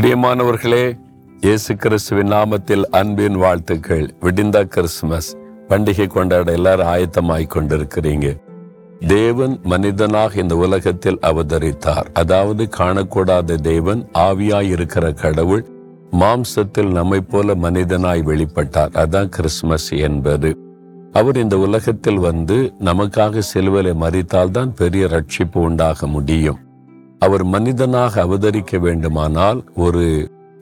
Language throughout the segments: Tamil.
பிரியமானவர்களே இயேசு கிறிஸ்துவின் நாமத்தில் அன்பின் வாழ்த்துக்கள். விடிந்த கிறிஸ்துமஸ். பண்டிகை கொண்டாட எல்லாரும் ஆயத்தமாய் கொண்டிருக்கிறீங்க. தேவன் மனிதனாக இந்த உலகத்தில் அவதரித்தார். அதாவது காணக்கூடாத தேவன் ஆவியாய் இருக்கிற கடவுள் மாம்சத்தில் நம்மை போல மனிதனாய் வெளிப்பட்டார். அதான் கிறிஸ்துமஸ் என்பது. அவர் இந்த உலகத்தில் வந்து நமக்காக செல்வலை மறித்தால்தான் பெரிய ரட்சிப்பு உண்டாக முடியும். அவர் மனிதனாக அவதரிக்க வேண்டுமானால் ஒரு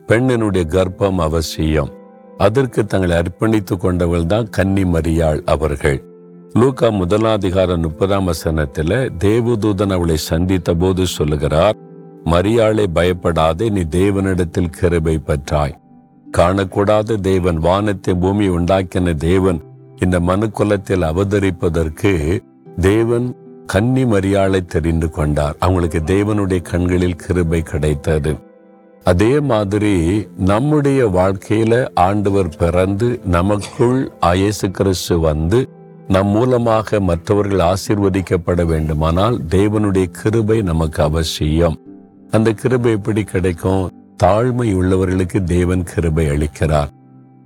பெண்ணினுடைய கர்ப்பம் அவசியம். அதற்கு தங்களை அர்ப்பணித்துக் கொண்டவள் தான் கன்னி மரியாள் அவர்கள். லூகா முதலாதிகார முப்பதாம் வசனத்தில் தேவதூதன் அவளை சந்தித்த போது சொல்லுகிறார் மரியாளை பயப்படாதே நீ தேவனிடத்தில் கிருபை பெற்றாய். காணக்கூடாத தேவன் வானத்தை பூமி உண்டாக்கின தேவன் இந்த மனுக்குலத்தில் அவதரிப்பதற்கு தேவன் கன்னி மரியாளை தெரிந்து கொண்டார். அவங்களுக்கு தேவனுடைய கண்களில் கிருபை கிடைத்தது. அதே மாதிரி நம்முடைய வாழ்க்கையில ஆண்டவர் பிறந்து நமக்குள் இயேசு கிறிஸ்து வந்து நம் மூலமாக மற்றவர்கள் ஆசீர்வதிக்கப்பட வேண்டுமானால் தேவனுடைய கிருபை நமக்கு அவசியம். அந்த கிருபை எப்படி கிடைக்கும்? தாழ்மை உள்ளவர்களுக்கு தேவன் கிருபை அளிக்கிறார்.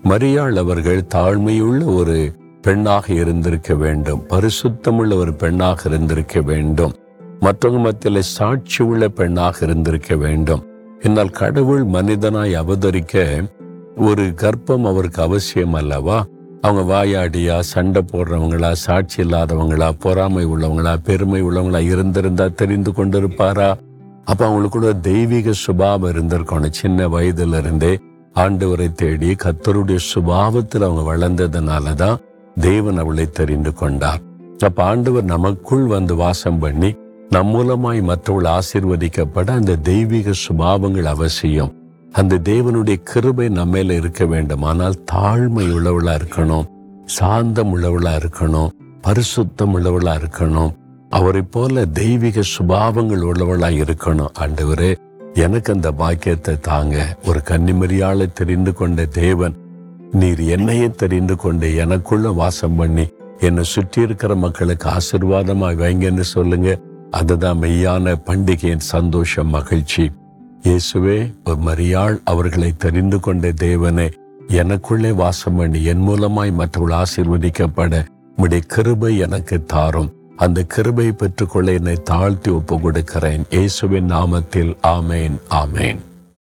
மரியாள் அவர்கள் தாழ்மையுள்ள ஒரு பெண்ணாக இருந்திருக்க வேண்டும். பரிசுத்தமுள்ள ஒரு பெண்ணாக இருந்திருக்க வேண்டும். மற்றவங்க மத்தியில சாட்சி உள்ள பெண்ணாக இருந்திருக்க வேண்டும். என்னால் கடவுள் மனிதனாய் அவதரிக்க ஒரு கர்ப்பம் அவருக்கு அவசியம் அல்லவா? அவங்க வாயாடியா சண்டை போடுறவங்களா சாட்சி இல்லாதவங்களா பொறாமை உள்ளவங்களா பெருமை உள்ளவங்களா இருந்திருந்தா தெரிந்து கொண்டிருப்பாரா? அப்ப அவங்களுக்குள்ள தெய்வீக சுபாவம் இருந்திருக்கணும். சின்ன வயதுல இருந்தே ஆண்டவரை தேடி கத்தருடைய சுபாவத்தில் அவங்க வளர்ந்ததுனாலதான் தேவன் அவளை தெரிந்து கொண்டார். அப்ப ஆண்டவர் நமக்குள் வந்து வாசம் பண்ணி நம் மூலமாய் மற்றவள் ஆசீர்வதிக்கப்பட அந்த தெய்வீக சுபாவங்கள் அவசியம். அந்த தேவனுடைய கிருபை நம்மேல இருக்க வேண்டும். ஆனால் தாழ்மை உள்ளவளா இருக்கணும் சாந்தம் உள்ளவளா இருக்கணும் பரிசுத்தம் உள்ளவளா இருக்கணும் அவரை போல தெய்வீக சுபாவங்கள் உள்ளவளா இருக்கணும். ஆண்டவரே எனக்கு அந்த பாக்கியத்தை தாங்க. ஒரு கன்னிமரியாளை தெரிந்து கொண்ட தேவன் நீர் என்னையே தெரிந்து கொண்டு எனக்குள்ள வாசம் பண்ணி என்னை சுற்றி இருக்கிற மக்களுக்கு ஆசிர்வாதமாய் வைங்கன்னு சொல்லுங்க. அதுதான் மெய்யான பண்டிகையின் சந்தோஷம் மகிழ்ச்சி. இயேசுவே ஒரு மரியாள் அவர்களை தெரிந்து கொண்ட தேவனே எனக்குள்ளே வாசம் பண்ணி என் மூலமாய் மற்றவர்கள் ஆசீர்வதிக்கப்பட உடைய கிருபை எனக்கு தாரும். அந்த கிருபை பெற்றுக்கொள்ள என்னை தாழ்த்தி ஒப்பு கொடுக்கிறேன் இயேசுவின் நாமத்தில் ஆமேன் ஆமேன்.